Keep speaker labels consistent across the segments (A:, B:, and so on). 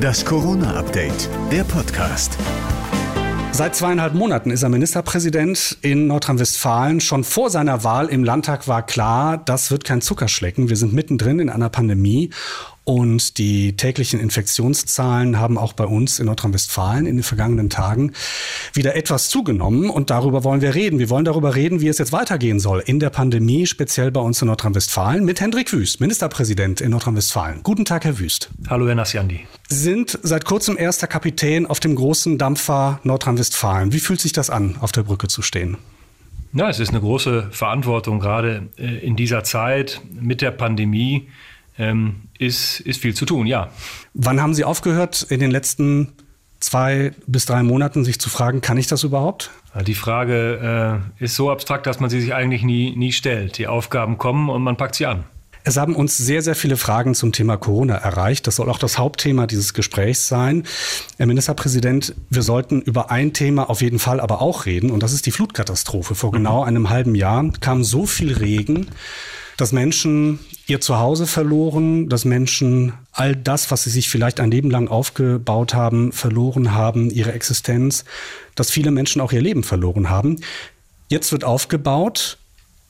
A: Das Corona-Update, der Podcast.
B: Seit zweieinhalb Monaten ist er Ministerpräsident in Nordrhein-Westfalen. Schon vor seiner Wahl im Landtag war klar, das wird kein Zuckerschlecken. Wir sind mittendrin in einer Pandemie und die täglichen Infektionszahlen haben auch bei uns in Nordrhein-Westfalen in den vergangenen Tagen wieder etwas zugenommen. Und darüber wollen wir reden. Wir wollen darüber reden, wie es jetzt weitergehen soll in der Pandemie, speziell bei uns in Nordrhein-Westfalen, mit Hendrik Wüst, Ministerpräsident in Nordrhein-Westfalen. Guten Tag, Herr Wüst.
C: Hallo, Herr Nassiandi.
B: Sie sind seit kurzem erster Kapitän auf dem großen Dampfer Nordrhein-Westfalen. Wie fühlt sich das an, auf der Brücke zu stehen?
C: Ja, es ist eine große Verantwortung, gerade äh, in dieser Zeit mit der Pandemie ähm, ist, ist viel zu tun, ja.
B: Wann haben Sie aufgehört, in den letzten zwei bis drei Monaten sich zu fragen, kann ich das überhaupt?
C: Die Frage äh, ist so abstrakt, dass man sie sich eigentlich nie, nie stellt. Die Aufgaben kommen und man packt sie an.
B: Es haben uns sehr, sehr viele Fragen zum Thema Corona erreicht. Das soll auch das Hauptthema dieses Gesprächs sein. Herr Ministerpräsident, wir sollten über ein Thema auf jeden Fall aber auch reden, und das ist die Flutkatastrophe. Vor genau einem halben Jahr kam so viel Regen, dass Menschen ihr Zuhause verloren, dass Menschen all das, was sie sich vielleicht ein Leben lang aufgebaut haben, verloren haben, ihre Existenz, dass viele Menschen auch ihr Leben verloren haben. Jetzt wird aufgebaut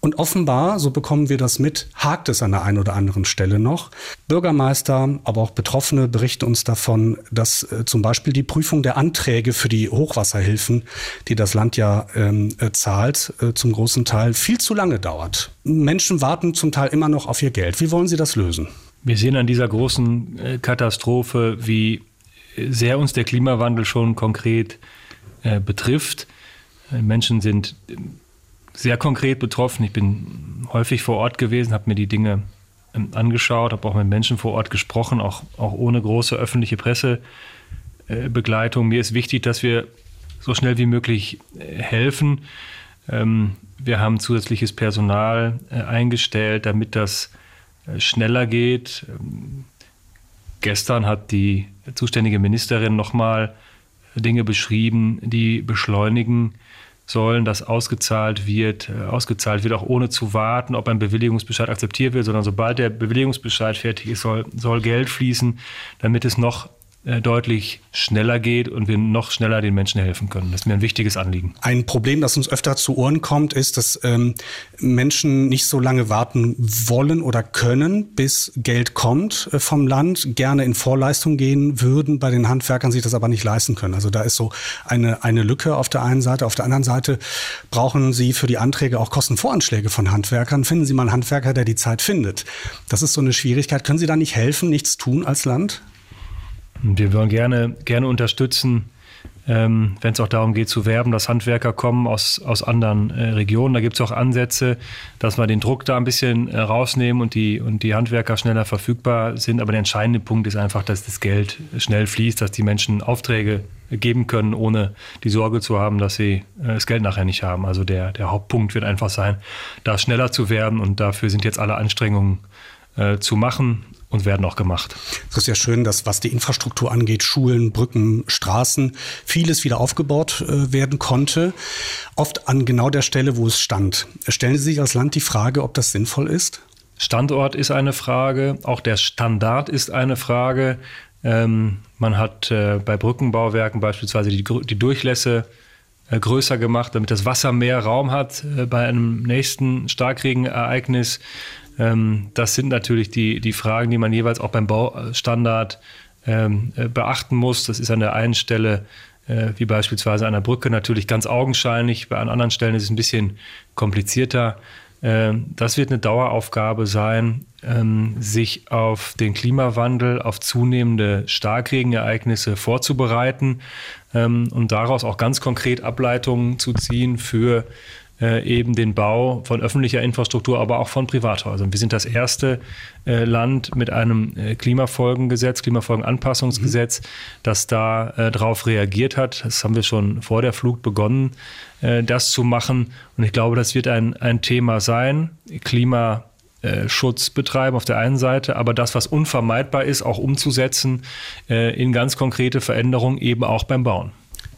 B: und offenbar, so bekommen wir das mit, hakt es an der einen oder anderen Stelle noch. Bürgermeister, aber auch Betroffene berichten uns davon, dass äh, zum Beispiel die Prüfung der Anträge für die Hochwasserhilfen, die das Land ja ähm, äh, zahlt, äh, zum großen Teil viel zu lange dauert. Menschen warten zum Teil immer noch auf ihr Geld. Wie wollen Sie das lösen?
C: Wir sehen an dieser großen äh, Katastrophe, wie sehr uns der Klimawandel schon konkret äh, betrifft. Äh, Menschen sind sehr konkret betroffen. Ich bin häufig vor Ort gewesen, habe mir die Dinge ähm, angeschaut, habe auch mit Menschen vor Ort gesprochen, auch, auch ohne große öffentliche Pressebegleitung. Mir ist wichtig, dass wir so schnell wie möglich äh, helfen. Ähm, wir haben zusätzliches Personal äh, eingestellt, damit das äh, schneller geht. Ähm, gestern hat die zuständige Ministerin nochmal Dinge beschrieben, die beschleunigen sollen, dass ausgezahlt wird, äh, ausgezahlt wird, auch ohne zu warten, ob ein Bewilligungsbescheid akzeptiert wird, sondern sobald der Bewilligungsbescheid fertig ist, soll, soll Geld fließen, damit es noch deutlich schneller geht und wir noch schneller den Menschen helfen können. Das ist mir ein wichtiges Anliegen.
B: Ein Problem, das uns öfter zu Ohren kommt, ist, dass ähm, Menschen nicht so lange warten wollen oder können, bis Geld kommt äh, vom Land, gerne in Vorleistung gehen würden, bei den Handwerkern sich das aber nicht leisten können. Also da ist so eine, eine Lücke auf der einen Seite. Auf der anderen Seite brauchen Sie für die Anträge auch Kostenvoranschläge von Handwerkern. Finden Sie mal einen Handwerker, der die Zeit findet. Das ist so eine Schwierigkeit. Können Sie da nicht helfen, nichts tun als Land?
C: Wir wollen gerne, gerne unterstützen, ähm, wenn es auch darum geht zu werben, dass Handwerker kommen aus, aus anderen äh, Regionen. Da gibt es auch Ansätze, dass wir den Druck da ein bisschen äh, rausnehmen und die, und die Handwerker schneller verfügbar sind. Aber der entscheidende Punkt ist einfach, dass das Geld schnell fließt, dass die Menschen Aufträge geben können, ohne die Sorge zu haben, dass sie äh, das Geld nachher nicht haben. Also der, der Hauptpunkt wird einfach sein, da schneller zu werden und dafür sind jetzt alle Anstrengungen äh, zu machen und werden auch gemacht.
B: Es ist ja schön, dass was die Infrastruktur angeht, Schulen, Brücken, Straßen, vieles wieder aufgebaut äh, werden konnte. Oft an genau der Stelle, wo es stand. Stellen Sie sich als Land die Frage, ob das sinnvoll ist?
C: Standort ist eine Frage, auch der Standard ist eine Frage. Ähm, man hat äh, bei Brückenbauwerken beispielsweise die, die Durchlässe äh, größer gemacht, damit das Wasser mehr Raum hat äh, bei einem nächsten Starkregenereignis. Ähm, das sind natürlich die, die Fragen, die man jeweils auch beim Baustandard ähm, äh, beachten muss. Das ist an der einen Stelle äh, wie beispielsweise an der Brücke natürlich ganz augenscheinlich, bei anderen Stellen ist es ein bisschen komplizierter. Ähm, das wird eine Daueraufgabe sein, sich auf den Klimawandel, auf zunehmende Starkregenereignisse vorzubereiten und daraus auch ganz konkret Ableitungen zu ziehen für äh, eben den Bau von öffentlicher Infrastruktur, aber auch von Privathäusern. Wir sind das erste äh, Land mit einem äh, Klimafolgengesetz, Klimafolgenanpassungsgesetz, mhm. das da äh, darauf reagiert hat. Das haben wir schon vor der Flut begonnen, äh, das zu machen. Und ich glaube, das wird ein, ein Thema sein. Klima äh, Schutz betreiben auf der einen Seite, aber das, was unvermeidbar ist, auch umzusetzen in ganz konkrete Veränderungen, eben auch beim Bauen.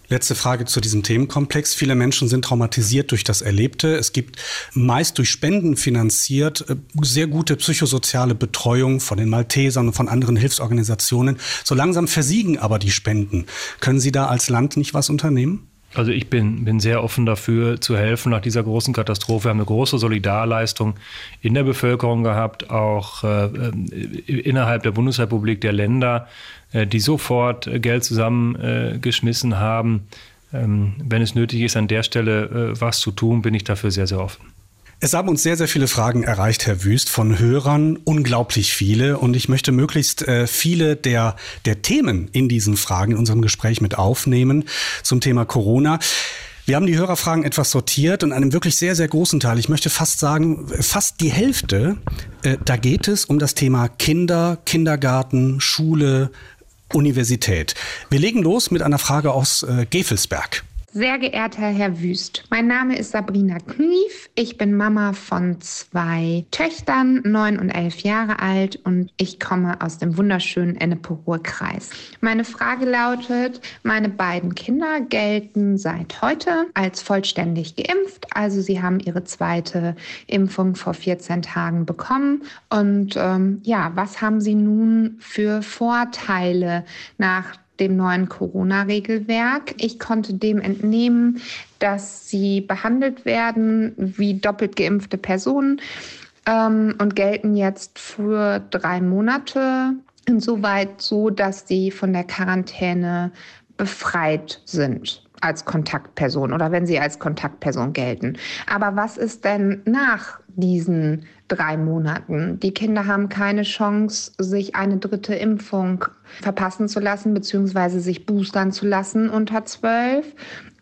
B: Letzte Frage zu diesem Themenkomplex. Viele Menschen sind traumatisiert durch das Erlebte. Es gibt meist durch Spenden finanziert äh, sehr gute psychosoziale Betreuung von den Maltesern und von anderen Hilfsorganisationen. So langsam versiegen aber die Spenden. Können Sie da als Land nicht was unternehmen?
C: Also ich bin, bin sehr offen dafür zu helfen nach dieser großen Katastrophe. Wir haben eine große Solidarleistung in der Bevölkerung gehabt, auch äh, innerhalb der Bundesrepublik der Länder, äh, die sofort Geld zusammengeschmissen äh, haben. Ähm, wenn es nötig ist, an der Stelle äh, was zu tun, bin ich dafür sehr, sehr offen.
B: Es haben uns sehr, sehr viele Fragen erreicht, Herr Wüst, von Hörern, unglaublich viele. Und ich möchte möglichst äh, viele der, der Themen in diesen Fragen in unserem Gespräch mit aufnehmen zum Thema Corona. Wir haben die Hörerfragen etwas sortiert und einem wirklich sehr, sehr großen Teil, ich möchte fast sagen, fast die Hälfte, äh, da geht es um das Thema Kinder, Kindergarten, Schule, Universität. Wir legen los mit einer Frage aus äh, Gefelsberg.
D: Sehr geehrter Herr Wüst, mein Name ist Sabrina Knief. Ich bin Mama von zwei Töchtern, neun und elf Jahre alt und ich komme aus dem wunderschönen Ennepe-Ruhr-Kreis. Meine Frage lautet, meine beiden Kinder gelten seit heute als vollständig geimpft. Also sie haben ihre zweite Impfung vor 14 Tagen bekommen. Und ähm, ja, was haben sie nun für Vorteile nach dem neuen Corona-Regelwerk. Ich konnte dem entnehmen, dass sie behandelt werden wie doppelt geimpfte Personen ähm, und gelten jetzt für drei Monate insoweit so, dass sie von der Quarantäne befreit sind als Kontaktperson oder wenn sie als Kontaktperson gelten. Aber was ist denn nach diesen drei Monaten. Die Kinder haben keine Chance, sich eine dritte Impfung verpassen zu lassen, beziehungsweise sich boostern zu lassen unter zwölf.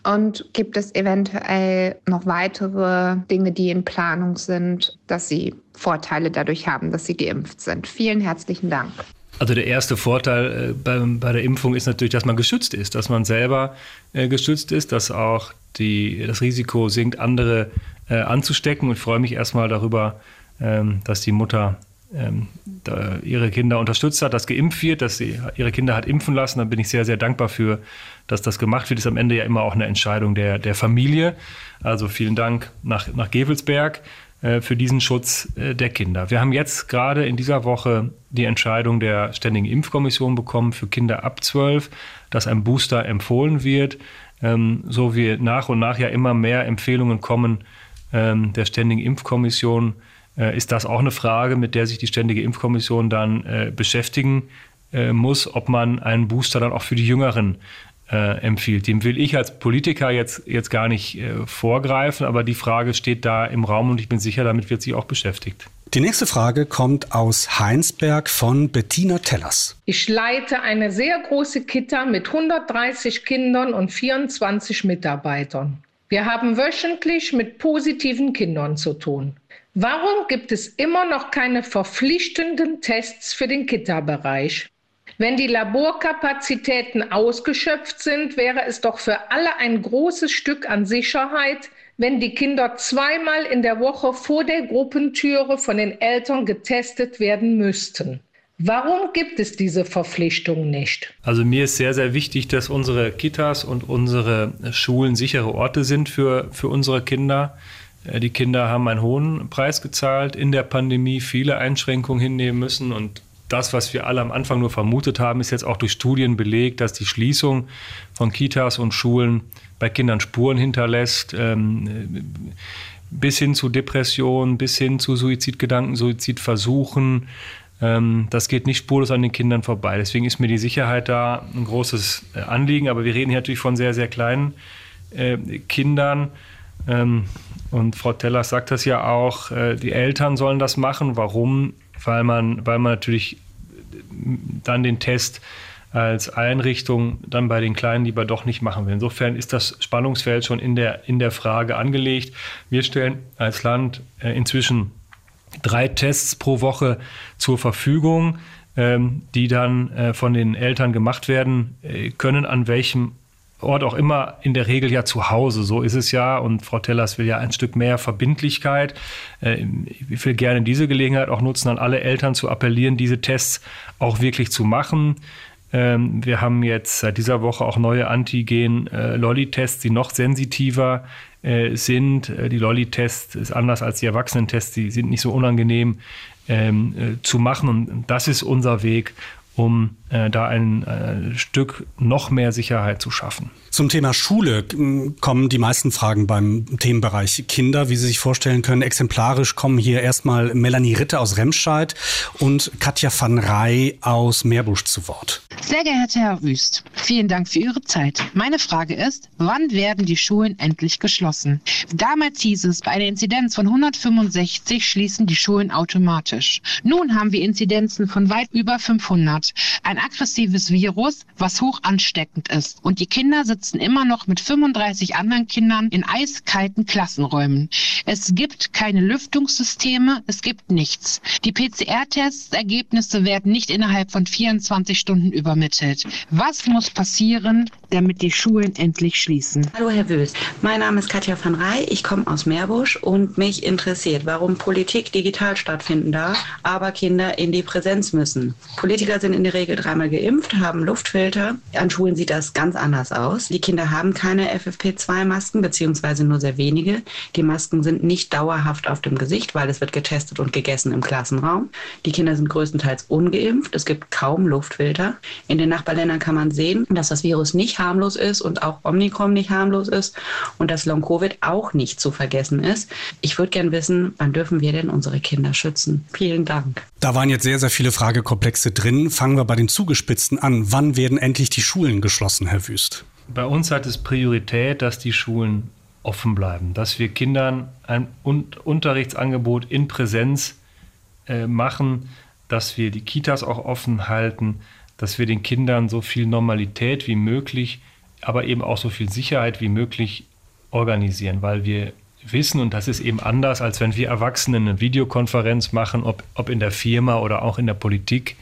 D: Und gibt es eventuell noch weitere Dinge, die in Planung sind, dass sie Vorteile dadurch haben, dass sie geimpft sind? Vielen herzlichen Dank.
C: Also der erste Vorteil äh, bei, bei, der Impfung ist natürlich, dass man geschützt ist, dass man selber äh, geschützt ist, dass auch die, das Risiko sinkt, andere äh, anzustecken. Und ich freue mich erstmal darüber, ähm, dass die Mutter ähm, ihre Kinder unterstützt hat, dass geimpft wird, dass sie ihre Kinder hat impfen lassen. Da bin ich sehr, sehr dankbar für, dass das gemacht wird. Ist am Ende ja immer auch eine Entscheidung der, der Familie. Also vielen Dank nach, nach Gevelsberg für diesen Schutz äh, der Kinder. Wir haben jetzt gerade in dieser Woche die Entscheidung der Ständigen Impfkommission bekommen für Kinder ab 12, dass ein Booster empfohlen wird. Ähm, so wie nach und nach ja immer mehr Empfehlungen kommen ähm, der Ständigen Impfkommission, äh, ist das auch eine Frage, mit der sich die Ständige Impfkommission dann äh, beschäftigen äh, muss, ob man einen Booster dann auch für die Jüngeren äh, empfiehlt. Dem will ich als Politiker jetzt, jetzt gar nicht äh, vorgreifen, aber die Frage steht da im Raum und ich bin sicher, damit wird sie auch beschäftigt.
B: Die nächste Frage kommt aus Heinsberg von Bettina Tellers.
E: Ich leite eine sehr große Kita mit 130 Kindern und 24 Mitarbeitern. Wir haben wöchentlich mit positiven Kindern zu tun. Warum gibt es immer noch keine verpflichtenden Tests für den Kita-Bereich? Wenn die Laborkapazitäten ausgeschöpft sind, wäre es doch für alle ein großes Stück an Sicherheit, wenn die Kinder zweimal in der Woche vor der Gruppentüre von den Eltern getestet werden müssten. Warum gibt es diese Verpflichtung nicht?
C: Also mir ist sehr, sehr wichtig, dass unsere Kitas und unsere Schulen sichere Orte sind für, für unsere Kinder. Äh, die Kinder haben einen hohen Preis gezahlt in der Pandemie, viele Einschränkungen hinnehmen müssen und das, was wir alle am Anfang nur vermutet haben, ist jetzt auch durch Studien belegt, dass die Schließung von Kitas und Schulen bei Kindern Spuren hinterlässt, ähm, bis hin zu Depressionen, bis hin zu Suizidgedanken, Suizidversuchen. Ähm, das geht nicht spurlos an den Kindern vorbei. Deswegen ist mir die Sicherheit da ein großes äh, Anliegen. Aber wir reden hier natürlich von sehr, sehr kleinen äh, Kindern. Ähm, und Frau Tellers sagt das ja auch, äh, die Eltern sollen das machen. Warum? Weil man, weil man natürlich dann den Test als Einrichtung dann bei den Kleinen lieber doch nicht machen will. Insofern ist das Spannungsfeld schon in der, in der Frage angelegt. Wir stellen als Land äh, inzwischen drei Tests pro Woche zur Verfügung, ähm, die dann äh, von den Eltern gemacht werden können, an welchem Ort auch immer, in der Regel ja zu Hause. So ist es ja. Und Frau Tellers will ja ein Stück mehr Verbindlichkeit. Äh, ich will gerne diese Gelegenheit auch nutzen, an alle Eltern zu appellieren, diese Tests auch wirklich zu machen. Ähm, wir haben jetzt seit dieser Woche auch neue Antigen-Lolli-Tests, die noch sensitiver äh, sind. Äh, die Lolli-Tests ist anders als die Erwachsenentests, die sind nicht so unangenehm ähm, äh, zu machen. Und das ist unser Weg, um äh, da ein äh, Stück noch mehr Sicherheit zu schaffen.
B: Zum Thema Schule kommen die meisten Fragen beim Themenbereich Kinder, wie Sie sich vorstellen können. Exemplarisch kommen hier erstmal Melanie Ritter aus Remscheid und Katja van Rey aus Meerbusch zu Wort.
F: Sehr geehrter Herr Wüst, vielen Dank für Ihre Zeit. Meine Frage ist, wann werden die Schulen endlich geschlossen? Damals hieß es, bei einer Inzidenz von 165 schließen die Schulen automatisch. Nun haben wir Inzidenzen von weit über 500. Ein aggressives Virus, was hoch ansteckend ist. Und die Kinder sitzen immer noch mit 35 anderen Kindern in eiskalten Klassenräumen. Es gibt keine Lüftungssysteme, es gibt nichts. Die PCR-Tests-Ergebnisse werden nicht innerhalb von 24 Stunden übermittelt. Was muss passieren, damit die Schulen endlich schließen?
G: Hallo Herr Wüst, mein Name ist Katja van Rey, ich komme aus Meerbusch und mich interessiert, warum Politik digital stattfinden darf, aber Kinder in die Präsenz müssen. Politiker sind in der Regel dreimal geimpft, haben Luftfilter. An Schulen sieht das ganz anders aus. Die Kinder haben keine FFP2-Masken, beziehungsweise nur sehr wenige. Die Masken sind nicht dauerhaft auf dem Gesicht, weil es wird getestet und gegessen im Klassenraum. Die Kinder sind größtenteils ungeimpft. Es gibt kaum Luftfilter. In den Nachbarländern kann man sehen, dass das Virus nicht harmlos ist und auch Omikron nicht harmlos ist und dass Long-Covid auch nicht zu vergessen ist. Ich würde gern wissen, wann dürfen wir denn unsere Kinder schützen? Vielen Dank.
B: Da waren jetzt sehr, sehr viele Fragekomplexe drin. Fangen wir bei den Zugespitzten an. Wann werden endlich die Schulen geschlossen, Herr Wüst?
C: Bei uns hat es Priorität, dass die Schulen offen bleiben, dass wir Kindern ein Unterrichtsangebot in Präsenz äh, machen, dass wir die Kitas auch offen halten, dass wir den Kindern so viel Normalität wie möglich, aber eben auch so viel Sicherheit wie möglich organisieren, weil wir wissen, und das ist eben anders, als wenn wir Erwachsene eine Videokonferenz machen, ob, ob in der Firma oder auch in der Politik,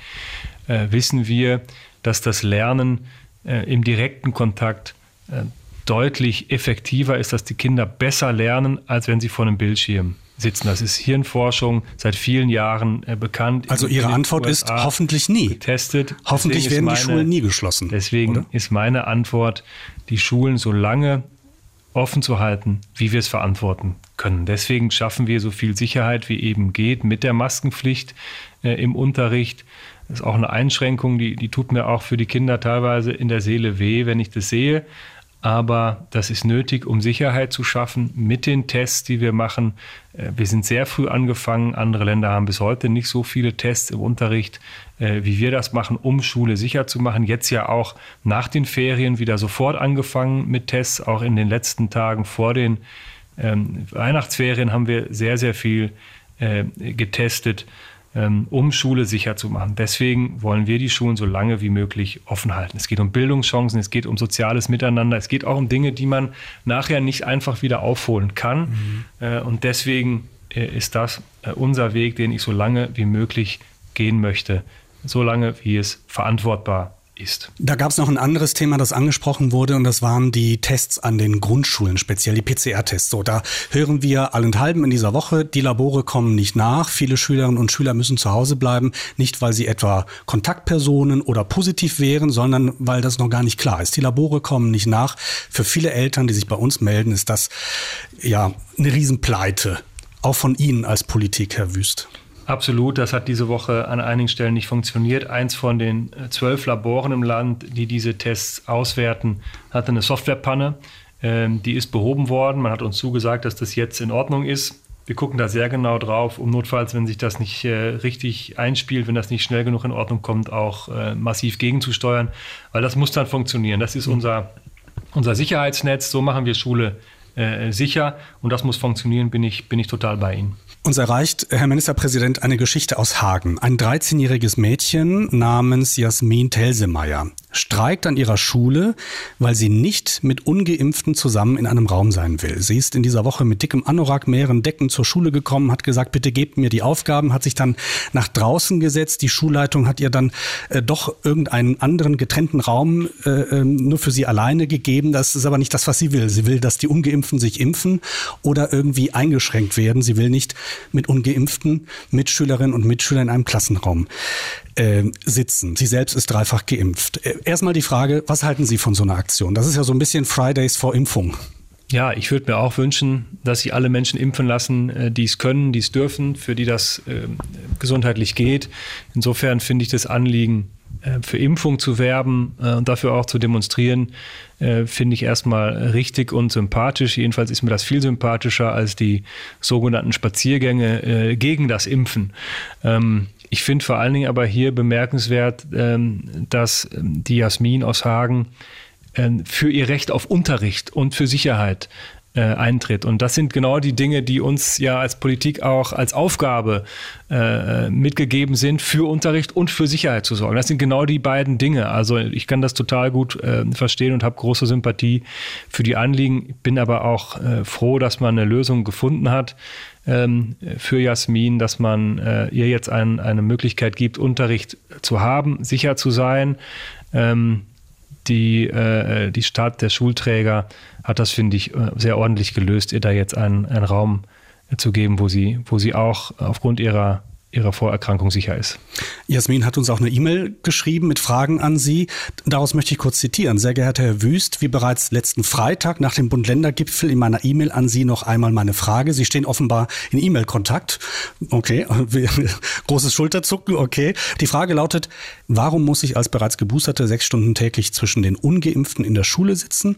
C: äh, wissen wir, dass das Lernen äh, im direkten Kontakt äh, deutlich effektiver ist, dass die Kinder besser lernen, als wenn sie vor einem Bildschirm sitzen. Das ist Hirnforschung seit vielen Jahren äh, bekannt.
B: Also Ihre Antwort USA ist hoffentlich nie.
C: Getestet.
B: Hoffentlich werden meine, die Schulen nie geschlossen.
C: Deswegen oder? ist meine Antwort, die Schulen so lange offen zu halten, wie wir es verantworten können. Deswegen schaffen wir so viel Sicherheit wie eben geht mit der Maskenpflicht äh, im Unterricht. Das ist auch eine Einschränkung, die, die tut mir auch für die Kinder teilweise in der Seele weh, wenn ich das sehe. Aber das ist nötig, um Sicherheit zu schaffen mit den Tests, die wir machen. Äh, wir sind sehr früh angefangen. Andere Länder haben bis heute nicht so viele Tests im Unterricht, äh, wie wir das machen, um Schule sicher zu machen. Jetzt ja auch nach den Ferien wieder sofort angefangen mit Tests. Auch in den letzten Tagen vor den ähm, Weihnachtsferien haben wir sehr, sehr viel äh, getestet. Ähm, um Schule sicher zu machen. Deswegen wollen wir die Schulen so lange wie möglich offen halten. Es geht um Bildungschancen, es geht um soziales Miteinander, es geht auch um Dinge, die man nachher nicht einfach wieder aufholen kann. Mhm. Äh, und deswegen äh, ist das äh, unser Weg, den ich so lange wie möglich gehen möchte, so lange wie es verantwortbar ist.
B: Da gab es noch ein anderes Thema, das angesprochen wurde, und das waren die Tests an den Grundschulen, speziell die PCR-Tests. So, da hören wir allenthalben in dieser Woche, die Labore kommen nicht nach. Viele Schülerinnen und Schüler müssen zu Hause bleiben, nicht weil sie etwa Kontaktpersonen oder positiv wären, sondern weil das noch gar nicht klar ist. Die Labore kommen nicht nach. Für viele Eltern, die sich bei uns melden, ist das ja eine Riesenpleite. Auch von Ihnen als Politik, Herr Wüst.
C: Absolut, das hat diese Woche an einigen Stellen nicht funktioniert. Eins von den äh, zwölf Laboren im Land, die diese Tests auswerten, hatte eine Softwarepanne. Ähm, die ist behoben worden. Man hat uns zugesagt, dass das jetzt in Ordnung ist. Wir gucken da sehr genau drauf, um notfalls, wenn sich das nicht äh, richtig einspielt, wenn das nicht schnell genug in Ordnung kommt, auch äh, massiv gegenzusteuern, weil das muss dann funktionieren. Das ist unser, unser Sicherheitsnetz. So machen wir Schule äh, sicher und das muss funktionieren, bin ich, bin ich total bei Ihnen.
B: Uns erreicht, Herr Ministerpräsident, eine Geschichte aus Hagen. Ein 13-jähriges Mädchen namens Jasmin Telsemeyer streikt an ihrer Schule, weil sie nicht mit Ungeimpften zusammen in einem Raum sein will. Sie ist in dieser Woche mit dickem Anorak, mehreren Decken zur Schule gekommen, hat gesagt, bitte gebt mir die Aufgaben, hat sich dann nach draußen gesetzt. Die Schulleitung hat ihr dann äh, doch irgendeinen anderen getrennten Raum äh, ähm, nur für sie alleine gegeben. Das ist aber nicht das, was sie will. Sie will, dass die Ungeimpften sich impfen oder irgendwie eingeschränkt werden. Sie will nicht mit ungeimpften Mitschülerinnen und Mitschülern in einem Klassenraum äh, sitzen. Sie selbst ist dreifach geimpft. Äh, erstmal die Frage, was halten Sie von so einer Aktion? Das ist ja so ein bisschen Fridays vor Impfung.
C: Ja, ich würde mir auch wünschen, dass sich alle Menschen impfen lassen, äh, die es können, die es dürfen, für die das äh, gesundheitlich geht. Insofern finde ich das Anliegen, äh, für Impfung zu werben äh, und dafür auch zu demonstrieren, äh, finde ich erstmal richtig und sympathisch. Jedenfalls ist mir das viel sympathischer als die sogenannten Spaziergänge gegen das Impfen. Ähm, ich finde vor allen Dingen aber hier bemerkenswert, ähm, dass ähm, die Jasmin aus Hagen ähm, für ihr Recht auf Unterricht und für Sicherheit äh, eintritt. Und das sind genau die Dinge, die uns ja als Politik auch als Aufgabe äh, mitgegeben sind, für Unterricht und für Sicherheit zu sorgen. Das sind genau die beiden Dinge. Also ich kann das total gut äh, verstehen und habe große Sympathie für die Anliegen, bin aber auch äh, froh, dass man eine Lösung gefunden hat ähm, für Jasmin, dass man äh, ihr jetzt ein, eine Möglichkeit gibt, Unterricht zu haben, sicher zu sein. Ähm, die, äh, die Stadt, der Schulträger hat das, finde ich, äh, sehr ordentlich gelöst, ihr da jetzt einen, einen Raum zu geben, wo sie, wo sie auch aufgrund ihrer ihrer Vorerkrankung sicher ist.
B: Jasmin hat uns auch eine E-Mail geschrieben mit Fragen an Sie. Daraus möchte ich kurz zitieren. Sehr geehrter Herr Wüst, wie bereits letzten Freitag nach dem Bund-Länder-Gipfel in meiner E-Mail an Sie noch einmal meine Frage. Sie stehen offenbar in E-Mail-Kontakt. Okay, großes Schulterzucken, okay. Die Frage lautet, warum muss ich als bereits Geboosterte sechs Stunden täglich zwischen den Ungeimpften in der Schule sitzen?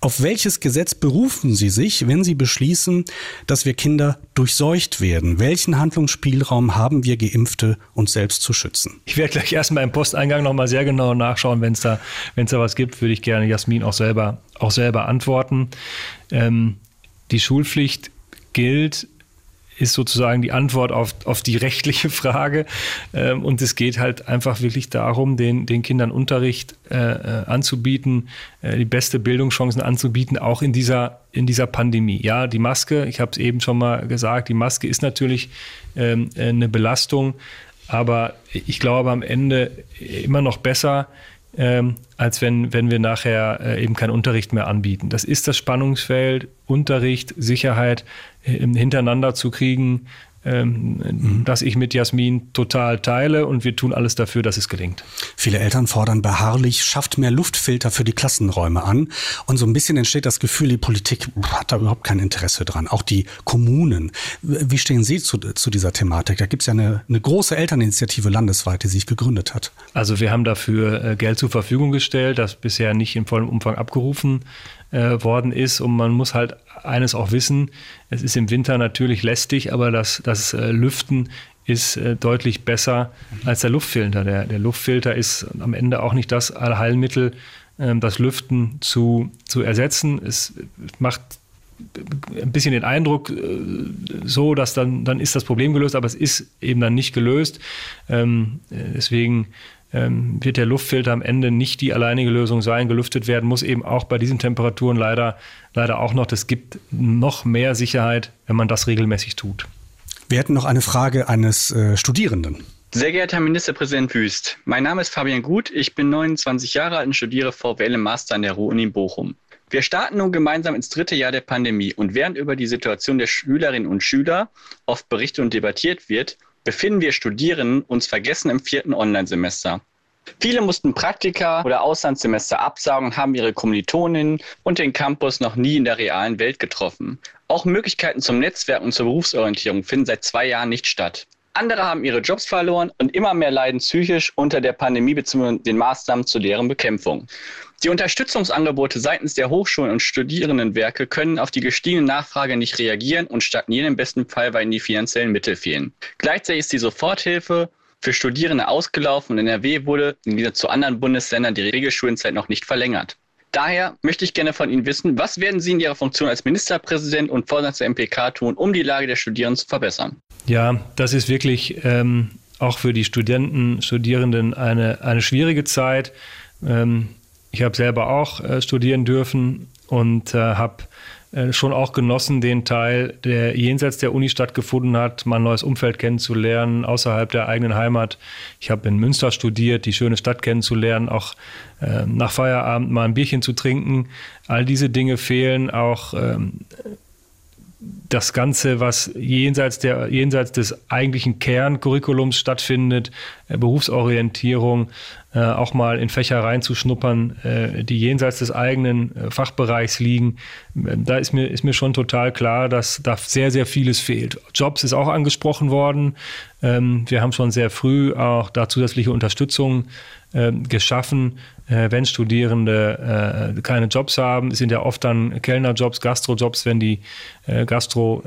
B: Auf welches Gesetz berufen Sie sich, wenn Sie beschließen, dass wir Kinder durchseucht werden? Welchen Handlungsspielraum haben haben wir Geimpfte, uns selbst zu schützen?
C: Ich werde gleich erstmal im Posteingang nochmal sehr genau nachschauen. Wenn es da, da was gibt, würde ich gerne Jasmin auch selber, auch selber antworten. Ähm, die Schulpflicht gilt ist sozusagen die Antwort auf, auf die rechtliche Frage. Ähm, und es geht halt einfach wirklich darum, den, den Kindern Unterricht äh, äh, anzubieten, äh, die beste Bildungschancen anzubieten, auch in dieser, in dieser Pandemie. Ja, die Maske, ich habe es eben schon mal gesagt, die Maske ist natürlich ähm, eine Belastung, aber ich glaube am Ende immer noch besser, ähm, als wenn, wenn wir nachher äh, eben keinen Unterricht mehr anbieten. Das ist das Spannungsfeld, Unterricht, Sicherheit äh, hintereinander zu kriegen, ähm, mhm. das ich mit Jasmin total teile und wir tun alles dafür, dass es gelingt.
B: Viele Eltern fordern beharrlich, schafft mehr Luftfilter für die Klassenräume an und so ein bisschen entsteht das Gefühl, die Politik hat da überhaupt kein Interesse dran. Auch die Kommunen. Wie stehen Sie zu, zu dieser Thematik? Da gibt es ja eine, eine große Elterninitiative landesweit, die sich gegründet hat.
C: Also wir haben dafür äh, Geld zur Verfügung gestellt, das bisher nicht in vollem Umfang abgerufen äh, worden ist. Und man muss halt eines auch wissen, es ist im Winter natürlich lästig, aber das, das äh, Lüften ist äh, deutlich besser als der Luftfilter. Der, der Luftfilter ist am Ende auch nicht das Allheilmittel, äh, das Lüften zu, zu ersetzen. Es macht ein bisschen den Eindruck äh, so, dass dann, dann ist das Problem gelöst, aber es ist eben dann nicht gelöst. Ähm, äh, deswegen ähm, wird der Luftfilter am Ende nicht die alleinige Lösung sein. Gelüftet werden muss eben auch bei diesen Temperaturen leider, leider auch noch. Es gibt noch mehr Sicherheit, wenn man das regelmäßig tut.
B: Wir hätten noch eine Frage eines äh, Studierenden.
H: Sehr geehrter Herr Ministerpräsident Wüst, mein Name ist Fabian Gut, ich bin 29 Jahre alt und studiere VWL im Master an der Ruhr-Uni Bochum. Wir starten nun gemeinsam ins dritte Jahr der Pandemie und während über die Situation der Schülerinnen und Schüler oft berichtet und debattiert wird, befinden wir Studierenden uns vergessen im vierten Online-Semester. Viele mussten Praktika oder Auslandssemester absagen und haben ihre Kommilitoninnen und den Campus noch nie in der realen Welt getroffen. Auch Möglichkeiten zum Netzwerken und zur Berufsorientierung finden seit zwei Jahren nicht statt. Andere haben ihre Jobs verloren und immer mehr leiden psychisch unter der Pandemie bzw. den Maßnahmen zu deren Bekämpfung. Die Unterstützungsangebote seitens der Hochschulen und Studierendenwerke können auf die gestiegene Nachfrage nicht reagieren und stagnieren im besten Fall, weil ihnen die finanziellen Mittel fehlen. Gleichzeitig ist die Soforthilfe für Studierende ausgelaufen und NRW wurde im Gegensatz zu anderen Bundesländern die Regelschulenzeit noch nicht verlängert. Daher möchte ich gerne von Ihnen wissen, was werden Sie in Ihrer Funktion als Ministerpräsident und Vorsitzender der MPK tun, um die Lage der Studierenden zu verbessern?
C: Ja, das ist wirklich ähm, auch für die Studenten, Studierenden eine, eine schwierige Zeit Ähm, ich habe selber auch äh, studieren dürfen und äh, habe äh, schon auch genossen, den Teil, der jenseits der Uni stattgefunden hat, mal ein neues Umfeld kennenzulernen, außerhalb der eigenen Heimat. Ich habe in Münster studiert, die schöne Stadt kennenzulernen, auch äh, nach Feierabend mal ein Bierchen zu trinken. All diese Dinge fehlen auch. Ähm, das Ganze, was jenseits, der, jenseits des eigentlichen Kerncurriculums stattfindet, äh, Berufsorientierung, äh, auch mal in Fächer reinzuschnuppern, äh, die jenseits des eigenen äh, Fachbereichs liegen. Da ist mir, ist mir schon total klar, dass da sehr, sehr vieles fehlt. Jobs ist auch angesprochen worden. Ähm, wir haben schon sehr früh auch da zusätzliche Unterstützung ähm, geschaffen, äh, wenn Studierende äh, keine Jobs haben. Sind ja oft dann Kellnerjobs, Gastrojobs, wenn die äh, Gastro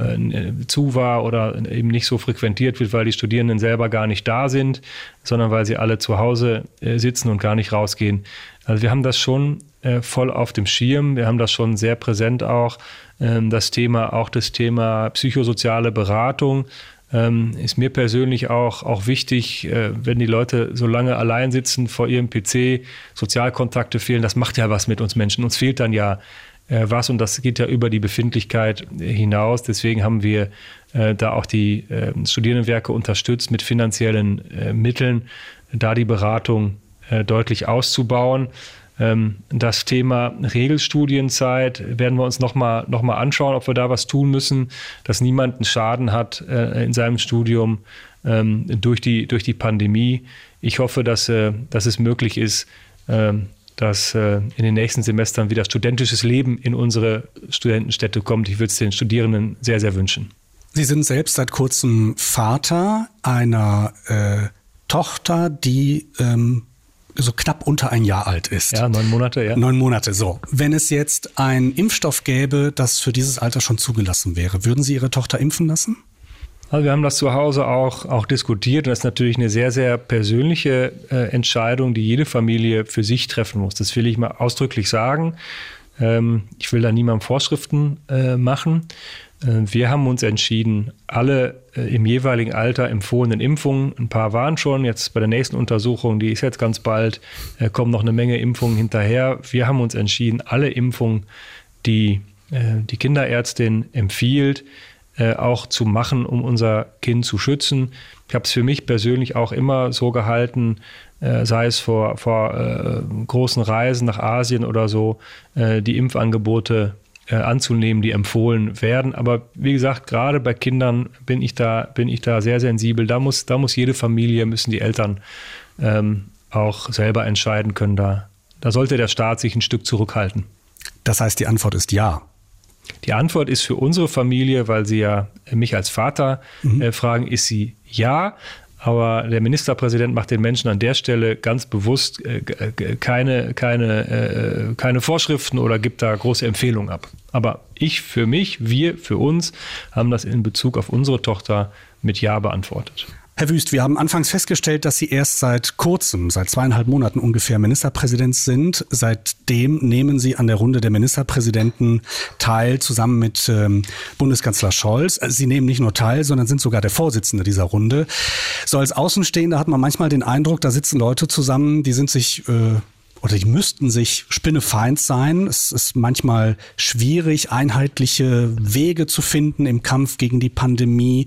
C: zu war oder eben nicht so frequentiert wird, weil die Studierenden selber gar nicht da sind, sondern weil sie alle zu Hause sitzen und gar nicht rausgehen. Also wir haben das schon voll auf dem Schirm. Wir haben das schon sehr präsent auch. Ähm, das Thema, auch das Thema psychosoziale Beratung ähm, ist mir persönlich auch, auch wichtig, äh, wenn die Leute so lange allein sitzen vor ihrem PC, Sozialkontakte fehlen, das macht ja was mit uns Menschen. Uns fehlt dann ja äh, was und das geht ja über die Befindlichkeit hinaus. Deswegen haben wir äh, da auch die ähm, Studierendenwerke unterstützt mit finanziellen äh, Mitteln, da die Beratung äh, deutlich auszubauen. Ähm, das Thema Regelstudienzeit werden wir uns nochmal noch mal anschauen, ob wir da was tun müssen, dass niemand einen Schaden hat äh, in seinem Studium ähm, durch, die, durch die Pandemie. Ich hoffe, dass, äh, dass es möglich ist, ähm, dass äh, in den nächsten Semestern wieder studentisches Leben in unsere Studentenstädte kommt. Ich würde es den Studierenden sehr, sehr wünschen.
B: Sie sind selbst seit kurzem Vater einer äh, Tochter, die ähm, so knapp unter ein Jahr alt ist.
C: Ja, neun Monate, ja.
B: Neun Monate, so. Wenn es jetzt einen Impfstoff gäbe, das für dieses Alter schon zugelassen wäre, würden Sie Ihre Tochter impfen lassen?
C: Also wir haben das zu Hause auch, auch diskutiert. Und das ist natürlich eine sehr, sehr persönliche äh, Entscheidung, die jede Familie für sich treffen muss. Das will ich mal ausdrücklich sagen. Ähm, ich will da niemandem Vorschriften äh, machen. Äh, wir haben uns entschieden, alle äh, im jeweiligen Alter empfohlenen Impfungen, ein paar waren schon, jetzt bei der nächsten Untersuchung, die ist jetzt ganz bald, äh, kommen noch eine Menge Impfungen hinterher. Wir haben uns entschieden, alle Impfungen, die die Kinderärztin empfiehlt, auch zu machen, um unser Kind zu schützen. Ich habe es für mich persönlich auch immer so gehalten, sei es vor, vor großen Reisen nach Asien oder so, die Impfangebote äh, anzunehmen, die empfohlen werden. Aber wie gesagt, gerade bei Kindern bin ich da, bin ich da sehr sensibel. Da muss, da muss jede Familie, müssen die Eltern ähm, auch selber entscheiden können. Da, da sollte der Staat sich ein Stück zurückhalten.
B: Das heißt, die Antwort ist ja.
C: Die Antwort ist für unsere Familie, weil Sie ja mich als Vater mhm. äh, fragen, ist sie ja. Aber der Ministerpräsident macht den Menschen an der Stelle ganz bewusst äh, äh, keine, keine, äh, keine Vorschriften oder gibt da große Empfehlungen ab. Aber ich für mich, wir für uns haben das in Bezug auf unsere Tochter mit Ja beantwortet.
B: Herr Wüst, wir haben anfangs festgestellt, dass Sie erst seit kurzem, seit zweieinhalb Monaten ungefähr Ministerpräsident sind. Seitdem nehmen Sie an der Runde der Ministerpräsidenten teil, zusammen mit ähm, Bundeskanzler Scholz. Sie nehmen nicht nur teil, sondern sind sogar der Vorsitzende dieser Runde. So als Außenstehender hat man manchmal den Eindruck, da sitzen Leute zusammen, die sind sich äh, oder die müssten sich spinnefeind sein. Es ist manchmal schwierig, einheitliche Wege zu finden im Kampf gegen die Pandemie.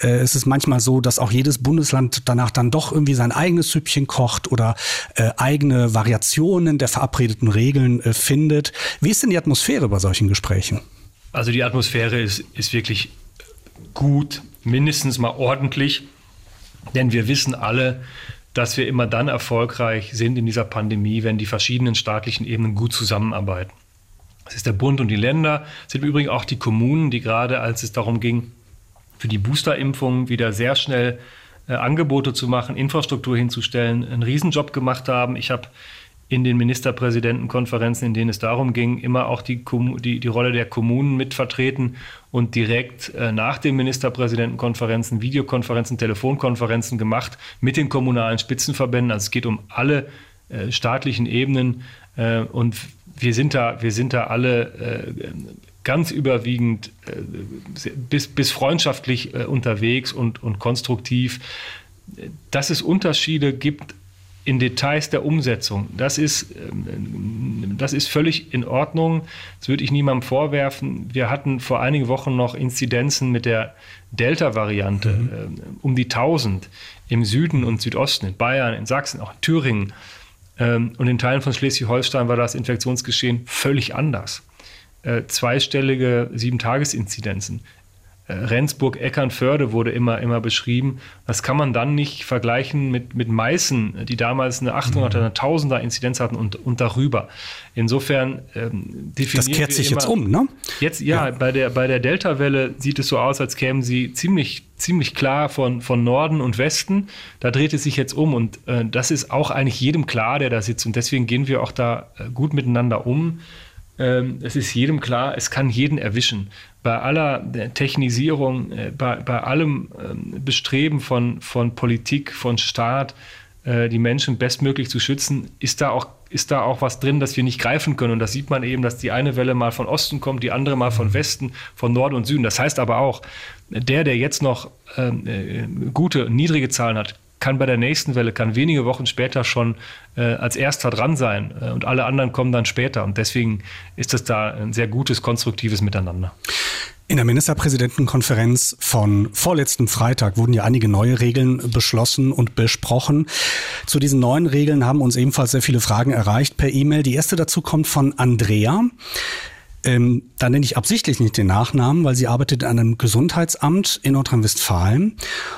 B: Äh, es ist manchmal so, dass auch jedes Bundesland danach dann doch irgendwie sein eigenes Süppchen kocht oder äh, eigene Variationen der verabredeten Regeln äh, findet. Wie ist denn die Atmosphäre bei solchen Gesprächen?
C: Also die Atmosphäre ist, ist wirklich gut, mindestens mal ordentlich, denn wir wissen alle, dass wir immer dann erfolgreich sind in dieser Pandemie, wenn die verschiedenen staatlichen Ebenen gut zusammenarbeiten. Das ist der Bund und die Länder, das sind im Übrigen auch die Kommunen, die gerade als es darum ging, für die Boosterimpfung wieder sehr schnell äh, Angebote zu machen, Infrastruktur hinzustellen, einen Riesenjob gemacht haben. Ich habe in den Ministerpräsidentenkonferenzen, in denen es darum ging, immer auch die, die, die Rolle der Kommunen mitvertreten und direkt äh, nach den Ministerpräsidentenkonferenzen Videokonferenzen, Telefonkonferenzen gemacht mit den kommunalen Spitzenverbänden. Also es geht um alle äh, staatlichen Ebenen äh, und wir sind da, wir sind da alle äh, ganz überwiegend äh, bis, bis freundschaftlich äh, unterwegs und, und konstruktiv. Dass es Unterschiede gibt, in Details der Umsetzung, das ist, ähm, das ist völlig in Ordnung. Das würde ich niemandem vorwerfen. Wir hatten vor einigen Wochen noch Inzidenzen mit der Delta-Variante mhm. Ähm, um die 1000 im Süden und Südosten, in Bayern, in Sachsen, auch in Thüringen. Ähm, und in Teilen von Schleswig-Holstein war das Infektionsgeschehen völlig anders. Äh, zweistellige Sieben-Tages-Inzidenzen. Äh, Rendsburg, Eckernförde wurde immer, immer beschrieben. Das kann man dann nicht vergleichen mit, mit Meißen, die damals eine 800er, eine 1000er Inzidenz hatten und, und darüber. Insofern ähm,
B: definieren Das kehrt sich immer, jetzt um, ne?
C: Jetzt, ja, ja, bei der, bei der Delta-Welle sieht es so aus, als kämen sie ziemlich, ziemlich klar von, von Norden und Westen. Da dreht es sich jetzt um und äh, das ist auch eigentlich jedem klar, der da sitzt. Und deswegen gehen wir auch da äh, gut miteinander um. Ähm, es ist jedem klar, es kann jeden erwischen bei aller Technisierung, äh, bei, bei allem ähm, Bestreben von, von Politik, von Staat, äh, die Menschen bestmöglich zu schützen, ist da auch ist da auch was drin, das wir nicht greifen können. Und das sieht man eben, dass die eine Welle mal von Osten kommt, die andere mal von Westen, von Norden und Süden. Das heißt aber auch, der, der jetzt noch ähm, äh, gute, niedrige Zahlen hat, kann bei der nächsten Welle, kann wenige Wochen später schon äh, als erster dran sein äh, und alle anderen kommen dann später. Und deswegen ist das da ein sehr gutes, konstruktives Miteinander.
B: In der Ministerpräsidentenkonferenz von vorletzten Freitag wurden ja einige neue Regeln beschlossen und besprochen. Zu diesen neuen Regeln haben uns ebenfalls sehr viele Fragen erreicht per E-Mail. Die erste dazu kommt von Andrea. Ähm, da nenne ich absichtlich nicht den Nachnamen, weil sie arbeitet an einem Gesundheitsamt in Nordrhein-Westfalen.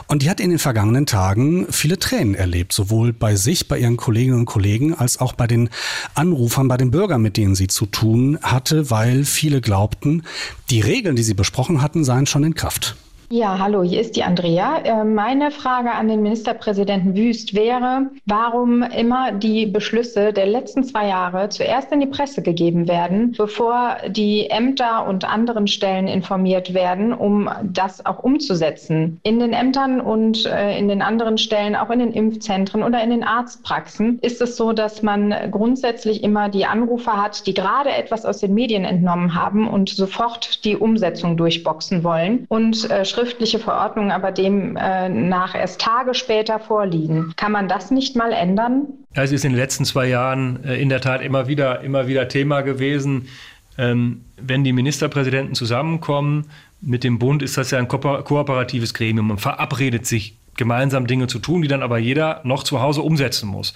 B: Und die hat in den vergangenen Tagen viele Tränen erlebt, sowohl bei sich, bei ihren Kolleginnen und Kollegen, als auch bei den Anrufern, bei den Bürgern, mit denen sie zu tun hatte, weil viele glaubten, die Regeln, die sie besprochen hatten, seien schon in Kraft.
I: Ja, hallo, hier ist die Andrea. Äh, meine Frage an den Ministerpräsidenten Wüst wäre, warum immer die Beschlüsse der letzten zwei Jahre zuerst in die Presse gegeben werden, bevor die Ämter und anderen Stellen informiert werden, um das auch umzusetzen. In den Ämtern und äh, in den anderen Stellen, auch in den Impfzentren oder in den Arztpraxen, ist es so, dass man grundsätzlich immer die Anrufer hat, die gerade etwas aus den Medien entnommen haben und sofort die Umsetzung durchboxen wollen und äh, schriftliche Verordnungen aber demnach äh, erst Tage später vorliegen. Kann man das nicht mal ändern?
C: Es ist in den letzten zwei Jahren äh, in der Tat immer wieder, immer wieder Thema gewesen. Ähm, wenn die Ministerpräsidenten zusammenkommen, mit dem Bund ist das ja ein ko kooperatives Gremium. Man verabredet sich, gemeinsam Dinge zu tun, die dann aber jeder noch zu Hause umsetzen muss.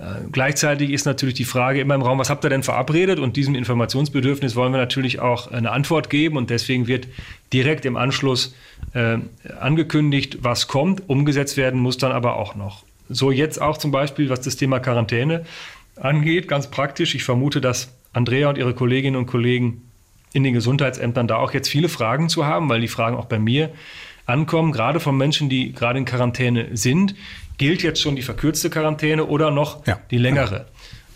C: Äh, gleichzeitig ist natürlich die Frage immer im Raum, was habt ihr denn verabredet? Und diesem Informationsbedürfnis wollen wir natürlich auch eine Antwort geben. Und deswegen wird direkt im Anschluss äh, angekündigt, was kommt. Umgesetzt werden muss dann aber auch noch. So jetzt auch zum Beispiel, was das Thema Quarantäne angeht, ganz praktisch. Ich vermute, dass Andrea und ihre Kolleginnen und Kollegen in den Gesundheitsämtern da auch jetzt viele Fragen zu haben, weil die Fragen auch bei mir ankommen, gerade von Menschen, die gerade in Quarantäne sind gilt jetzt schon die verkürzte Quarantäne oder noch ja. die längere?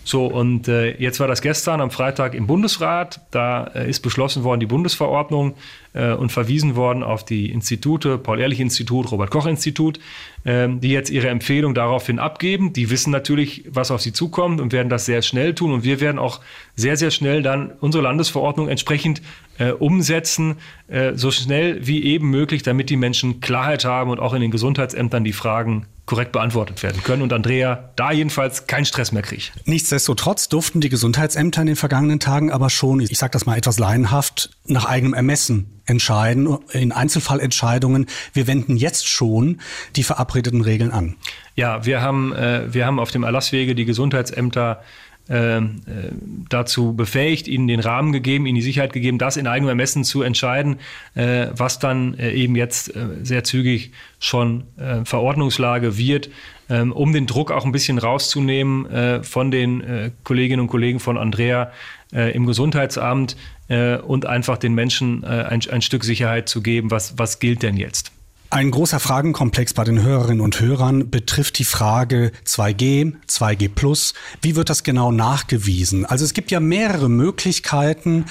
C: So, und äh, jetzt war das gestern am Freitag im Bundesrat. Da äh, ist beschlossen worden, die Bundesverordnung äh, und verwiesen worden auf die Institute, Paul-Ehrlich-Institut, Robert-Koch-Institut, ähm, die jetzt ihre Empfehlung daraufhin abgeben. Die wissen natürlich, was auf sie zukommt und werden das sehr schnell tun. Und wir werden auch sehr, sehr schnell dann unsere Landesverordnung entsprechend äh, umsetzen, äh, so schnell wie eben möglich, damit die Menschen Klarheit haben und auch in den Gesundheitsämtern die Fragen korrekt beantwortet werden können und Andrea da jedenfalls keinen Stress mehr kriegt.
B: Nichtsdestotrotz durften die Gesundheitsämter in den vergangenen Tagen aber schon, ich sage das mal etwas laienhaft, nach eigenem Ermessen entscheiden, in Einzelfallentscheidungen. Wir wenden jetzt schon die verabredeten Regeln an.
C: Ja, wir haben, äh, wir haben auf dem Erlasswege die Gesundheitsämter ähm, äh, dazu befähigt, ihnen den Rahmen gegeben, ihnen die Sicherheit gegeben, das in eigenem Ermessen zu entscheiden, äh, was dann äh, eben jetzt äh, sehr zügig schon äh, Verordnungslage wird, ähm, um den Druck auch ein bisschen rauszunehmen äh, von den Kolleginnen und Kollegen von Andrea im Gesundheitsamt und einfach den Menschen ein, ein Stück Sicherheit zu geben, was, was gilt denn jetzt.
B: Ein großer Fragenkomplex bei den Hörerinnen und Hörern betrifft die Frage 2G, 2G Plus. Wie wird das genau nachgewiesen? Also es gibt ja mehrere Möglichkeiten,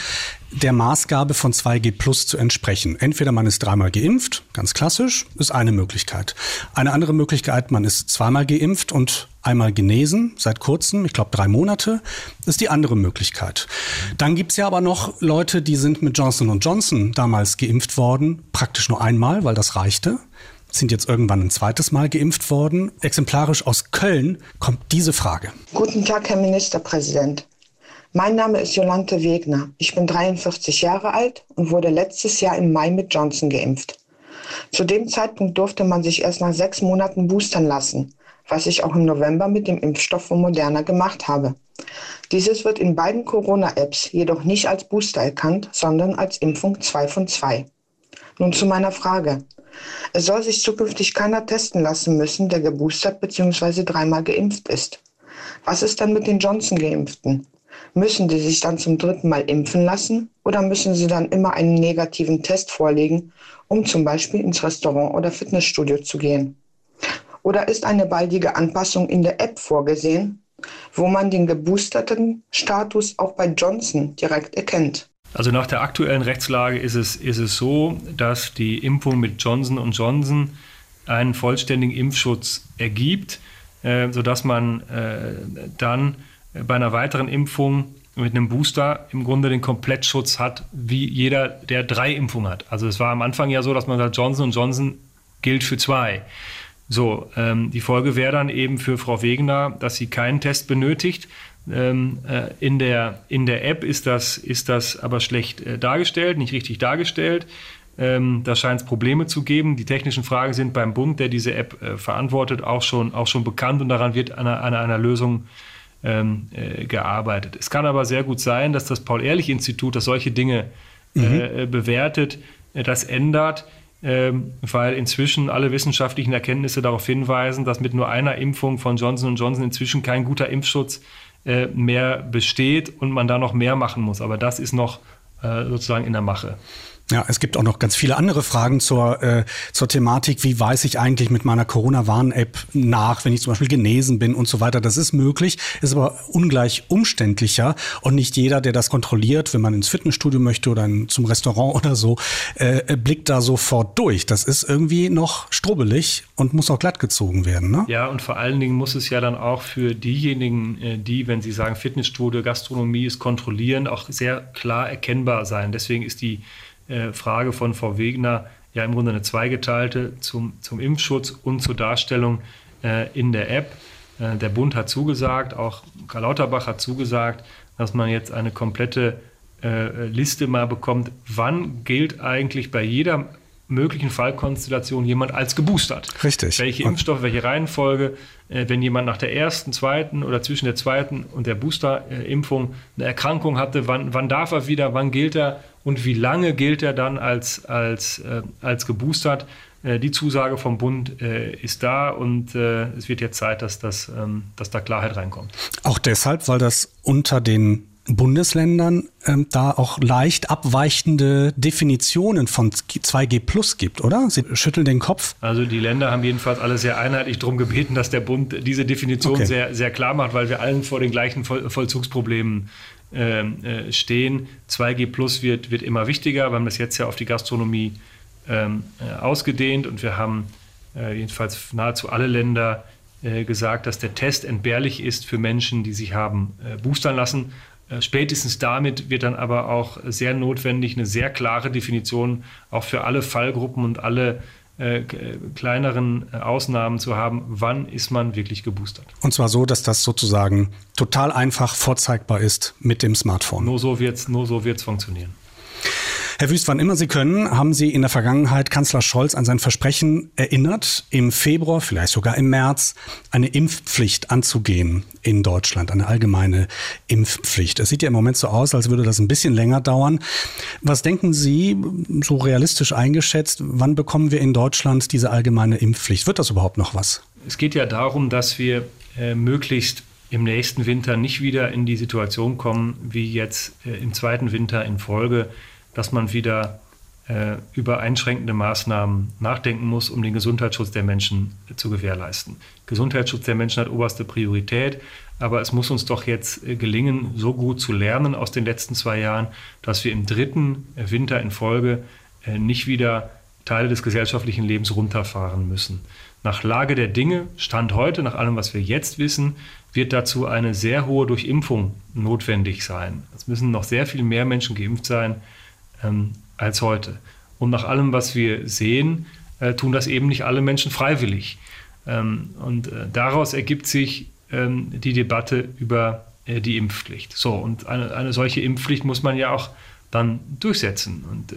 B: der Maßgabe von 2G Plus zu entsprechen. Entweder man ist dreimal geimpft, ganz klassisch, ist eine Möglichkeit. Eine andere Möglichkeit, man ist zweimal geimpft und einmal genesen, seit kurzem, ich glaube drei Monate, ist die andere Möglichkeit. Dann gibt's ja aber noch Leute, die sind mit Johnson Johnson damals geimpft worden, praktisch nur einmal, weil das reichte. sind jetzt irgendwann ein zweites Mal geimpft worden. Exemplarisch aus Köln kommt diese Frage.
J: Guten Tag, Herr Ministerpräsident. Mein Name ist Jolante Wegner. Ich bin 43 Jahre alt und wurde letztes Jahr im Mai mit Johnson geimpft. Zu dem Zeitpunkt durfte man sich erst nach sechs Monaten boostern lassen, was ich auch im November mit dem Impfstoff von Moderna gemacht habe. Dieses wird in beiden Corona-Apps jedoch nicht als Booster erkannt, sondern als Impfung 2 von 2. Nun zu meiner Frage. Es soll sich zukünftig keiner testen lassen müssen, der geboostert bzw. dreimal geimpft ist. Was ist dann mit den Johnson-Geimpften? Müssen die sich dann zum dritten Mal impfen lassen oder müssen sie dann immer einen negativen Test vorlegen, um zum Beispiel ins Restaurant oder Fitnessstudio zu gehen? Oder ist eine baldige Anpassung in der App vorgesehen, wo man den geboosterten Status auch bei Johnson direkt erkennt?
C: Also nach der aktuellen Rechtslage ist es, ist es so, dass die Impfung mit Johnson Johnson einen vollständigen Impfschutz ergibt, äh, sodass man äh, dann bei einer weiteren Impfung mit einem Booster im Grunde den Komplettschutz hat, wie jeder, der drei Impfungen hat. Also es war am Anfang ja so, dass man sagt, Johnson Johnson gilt für zwei. So, ähm, die Folge wäre dann eben für Frau Wegener, dass sie keinen Test benötigt, ähm, äh, in, der, in der App ist das, ist das aber schlecht äh, dargestellt, nicht richtig dargestellt. Ähm, da scheint es Probleme zu geben. Die technischen Fragen sind beim Bund, der diese App äh, verantwortet, auch schon, auch schon bekannt und daran wird an einer, einer Lösung ähm, äh, gearbeitet. Es kann aber sehr gut sein, dass das Paul-Ehrlich-Institut, das solche Dinge äh, mhm. bewertet, das ändert, weil inzwischen alle wissenschaftlichen Erkenntnisse darauf hinweisen, dass mit nur einer Impfung von Johnson Johnson inzwischen kein guter Impfschutz äh, mehr besteht und man da noch mehr machen muss. Aber das ist noch äh, sozusagen in der Mache.
B: Ja, es gibt auch noch ganz viele andere Fragen zur, äh, zur Thematik. Wie weiß ich eigentlich mit meiner Corona-Warn-App nach, wenn ich zum Beispiel genesen bin und so weiter? Das ist möglich, ist aber ungleich umständlicher und nicht jeder, der das kontrolliert, wenn man ins Fitnessstudio möchte oder in, zum Restaurant oder so, äh, äh, blickt da sofort durch. Das ist irgendwie noch strubbelig und muss auch glatt gezogen werden. Ne?
C: Ja, und vor allen Dingen muss es ja dann auch für diejenigen, äh, die, wenn sie sagen, Fitnessstudio, Gastronomie ist kontrollieren, auch sehr klar erkennbar sein. Deswegen ist die Frage von Frau Wegner ja im Grunde eine zweigeteilte zum, zum Impfschutz und zur Darstellung äh, in der App. Äh, der Bund hat zugesagt, auch Karl Lauterbach hat zugesagt, dass man jetzt eine komplette äh, Liste mal bekommt, wann gilt eigentlich bei jeder möglichen Fallkonstellation jemand als geboostert.
B: Richtig.
C: Welche Impfstoffe, welche Reihenfolge, äh, wenn jemand nach der ersten, zweiten oder zwischen der zweiten und der Boosterimpfung eine Erkrankung hatte, wann, wann darf er wieder, wann gilt er und wie lange gilt er dann als, als, äh, als geboostert. Äh, die Zusage vom Bund äh, ist da und äh, es wird jetzt Zeit, dass, das, ähm, dass da Klarheit reinkommt.
B: Auch deshalb, weil das unter den Bundesländern ähm, da auch leicht abweichende Definitionen von 2G Plus gibt, oder? Sie schütteln den Kopf.
C: Also die Länder haben jedenfalls alle sehr einheitlich darum gebeten, dass der Bund diese Definition okay. sehr, sehr klar macht, weil wir allen vor den gleichen Voll Vollzugsproblemen ähm, äh, stehen. 2G Plus wird, wird immer wichtiger. Wir haben das jetzt ja auf die Gastronomie ähm, äh, ausgedehnt und wir haben äh, jedenfalls nahezu alle Länder äh, gesagt, dass der Test entbehrlich ist für Menschen, die sich haben äh, boostern lassen. Äh, spätestens damit wird dann aber auch sehr notwendig, eine sehr klare Definition auch für alle Fallgruppen und alle äh, kleineren äh, Ausnahmen zu haben, wann ist man wirklich geboostert.
B: Und zwar so, dass das sozusagen total einfach vorzeigbar ist mit dem Smartphone.
C: Nur so wird es so funktionieren.
B: Herr Wüst, wann immer Sie können, haben Sie in der Vergangenheit Kanzler Scholz an sein Versprechen erinnert, im Februar, vielleicht sogar im März, eine Impfpflicht anzugehen in Deutschland, eine allgemeine Impfpflicht. Es sieht ja im Moment so aus, als würde das ein bisschen länger dauern. Was denken Sie, so realistisch eingeschätzt, wann bekommen wir in Deutschland diese allgemeine Impfpflicht? Wird das überhaupt noch was?
C: Es geht ja darum, dass wir äh, möglichst im nächsten Winter nicht wieder in die Situation kommen, wie jetzt äh, im zweiten Winter in Folge, dass man wieder äh, über einschränkende Maßnahmen nachdenken muss, um den Gesundheitsschutz der Menschen zu gewährleisten. Gesundheitsschutz der Menschen hat oberste Priorität, aber es muss uns doch jetzt äh, gelingen, so gut zu lernen aus den letzten zwei Jahren, dass wir im dritten äh, Winter in Folge äh, nicht wieder Teile des gesellschaftlichen Lebens runterfahren müssen. Nach Lage der Dinge, Stand heute, nach allem, was wir jetzt wissen, wird dazu eine sehr hohe Durchimpfung notwendig sein. Es müssen noch sehr viel mehr Menschen geimpft sein, ähm, als heute. Und nach allem, was wir sehen, äh, tun das eben nicht alle Menschen freiwillig. Ähm, und äh, daraus ergibt sich ähm, die Debatte über äh, die Impfpflicht. So, und eine, eine solche Impfpflicht muss man ja auch dann durchsetzen. Und äh,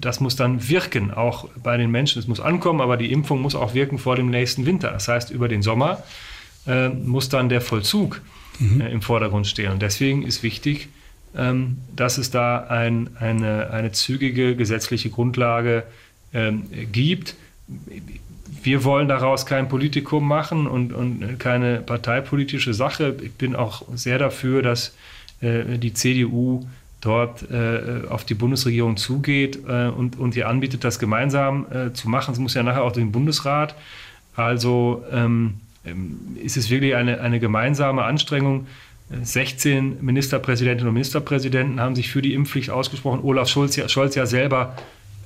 C: das muss dann wirken, auch bei den Menschen. Es muss ankommen, aber die Impfung muss auch wirken vor dem nächsten Winter. Das heißt, über den Sommer äh, muss dann der Vollzug mhm. äh, im Vordergrund stehen. Und deswegen ist wichtig, ähm, dass es da ein, eine, eine zügige gesetzliche Grundlage ähm, gibt. Wir wollen daraus kein Politikum machen und, und keine parteipolitische Sache. Ich bin auch sehr dafür, dass äh, die CDU dort äh, auf die Bundesregierung zugeht äh, und, und ihr anbietet, das gemeinsam äh, zu machen. Es muss ja nachher auch den Bundesrat. Also ähm, ähm ist es wirklich eine, eine gemeinsame Anstrengung. 16 Ministerpräsidentinnen und Ministerpräsidenten haben sich für die Impfpflicht ausgesprochen. Olaf Scholz ja, Scholz ja selber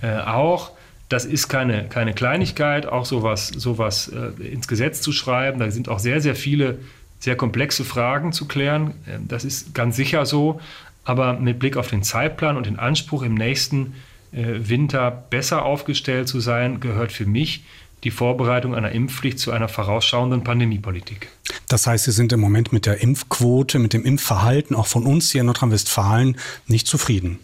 C: äh, auch. Das ist keine, keine Kleinigkeit, auch sowas, sowas äh, ins Gesetz zu schreiben. Da sind auch sehr, sehr viele sehr komplexe Fragen zu klären. Ähm, das ist ganz sicher so. Aber mit Blick auf den Zeitplan und den Anspruch, im nächsten äh, Winter besser aufgestellt zu sein, gehört für mich die Vorbereitung einer Impfpflicht zu einer vorausschauenden Pandemiepolitik.
B: Das heißt, Sie sind im Moment mit der Impfquote, mit dem Impfverhalten auch von uns hier in Nordrhein-Westfalen nicht zufrieden.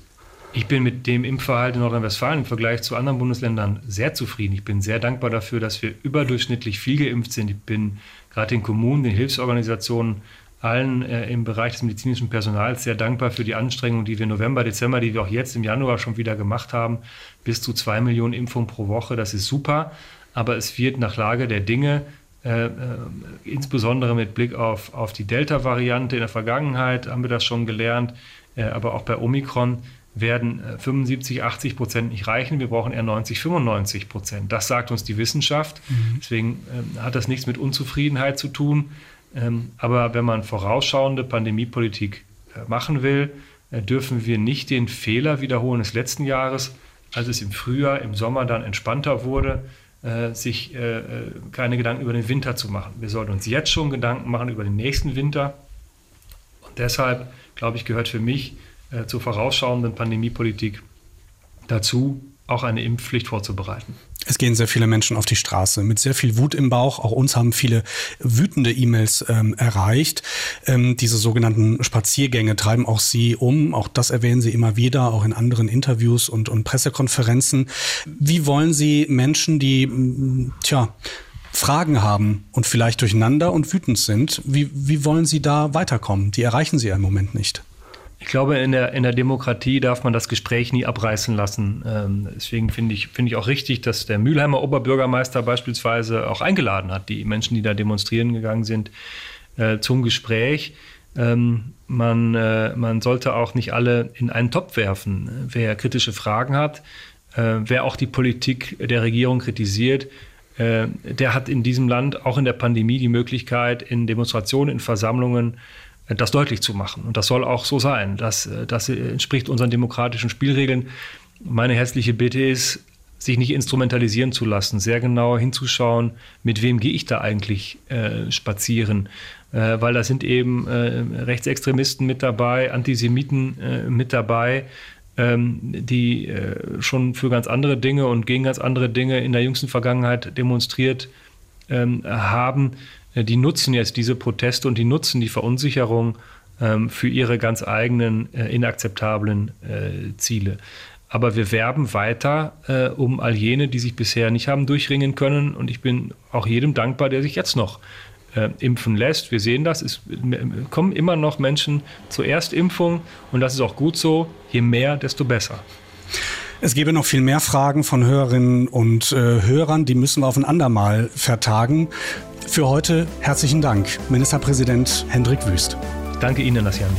C: Ich bin mit dem Impfverhalten in Nordrhein-Westfalen im Vergleich zu anderen Bundesländern sehr zufrieden. Ich bin sehr dankbar dafür, dass wir überdurchschnittlich viel geimpft sind. Ich bin gerade den Kommunen, den Hilfsorganisationen, allen äh, im Bereich des medizinischen Personals sehr dankbar für die Anstrengungen, die wir November, Dezember, die wir auch jetzt im Januar schon wieder gemacht haben. Bis zu zwei Millionen Impfungen pro Woche, das ist super. Aber es wird nach Lage der Dinge äh, äh, insbesondere mit Blick auf, auf die Delta-Variante in der Vergangenheit haben wir das schon gelernt, äh, aber auch bei Omikron werden 75, äh, 80 Prozent nicht reichen. Wir brauchen eher 90, 95 Prozent. Das sagt uns die Wissenschaft. Mhm. Deswegen ähm, hat das nichts mit Unzufriedenheit zu tun. Ähm, aber wenn man vorausschauende Pandemiepolitik äh, machen will, dürfen wir nicht den Fehler wiederholen des letzten Jahres, als es im Frühjahr, im Sommer dann entspannter wurde, sich keine Gedanken über den Winter zu machen. Wir sollten uns jetzt schon Gedanken machen über den nächsten Winter. Und deshalb, glaube ich, gehört für mich äh, zur vorausschauenden Pandemiepolitik dazu, auch eine Impfpflicht vorzubereiten.
B: Es gehen sehr viele Menschen auf die Straße mit sehr viel Wut im Bauch. Auch uns haben viele wütende E-Mails ähm, erreicht. Ähm, diese sogenannten Spaziergänge treiben auch Sie um. Auch das erwähnen Sie immer wieder, auch in anderen Interviews und, und Pressekonferenzen. Wie wollen Sie Menschen, die, tja, Fragen haben und vielleicht durcheinander und wütend sind, wie, wie wollen Sie da weiterkommen? Die erreichen Sie ja im Moment nicht.
C: Ich glaube, in der, in der Demokratie darf man das Gespräch nie abreißen lassen. Ähm, deswegen finde ich, finde ich auch richtig, dass der Mülheimer Oberbürgermeister beispielsweise auch eingeladen hat, die Menschen, die da demonstrieren gegangen sind, äh, zum Gespräch. Ähm, man, äh, man sollte auch nicht alle in einen Topf werfen. Wer kritische Fragen hat, äh, wer auch die Politik der Regierung kritisiert, der hat in diesem Land auch in der Pandemie die Möglichkeit, in Demonstrationen, in Versammlungen das deutlich zu machen. Und das soll auch so sein. Das, äh, das entspricht unseren demokratischen Spielregeln. Meine herzliche Bitte ist, sich nicht instrumentalisieren zu lassen, sehr genau hinzuschauen, mit wem gehe ich da eigentlich äh, spazieren. Äh, weil da sind eben äh, Rechtsextremisten mit dabei, Antisemiten äh, mit dabei, ähm, die äh, schon für ganz andere Dinge und gegen ganz andere Dinge in der jüngsten Vergangenheit demonstriert ähm, haben. Äh, die nutzen jetzt diese Proteste und die nutzen die Verunsicherung ähm, für ihre ganz eigenen äh, inakzeptablen äh, Ziele. Aber wir werben weiter äh, um all jene, die sich bisher nicht haben durchringen können. Und ich bin auch jedem dankbar, der sich jetzt noch äh, impfen lässt. Wir sehen das, es kommen immer noch Menschen zur Erstimpfung und das ist auch gut so. Je mehr, desto besser.
B: Es gäbe noch viel mehr Fragen von Hörerinnen und äh, Hörern, die müssen wir auf ein andermal vertagen. Für heute herzlichen Dank, Ministerpräsident Hendrik Wüst.
C: Danke Ihnen, Nassiani.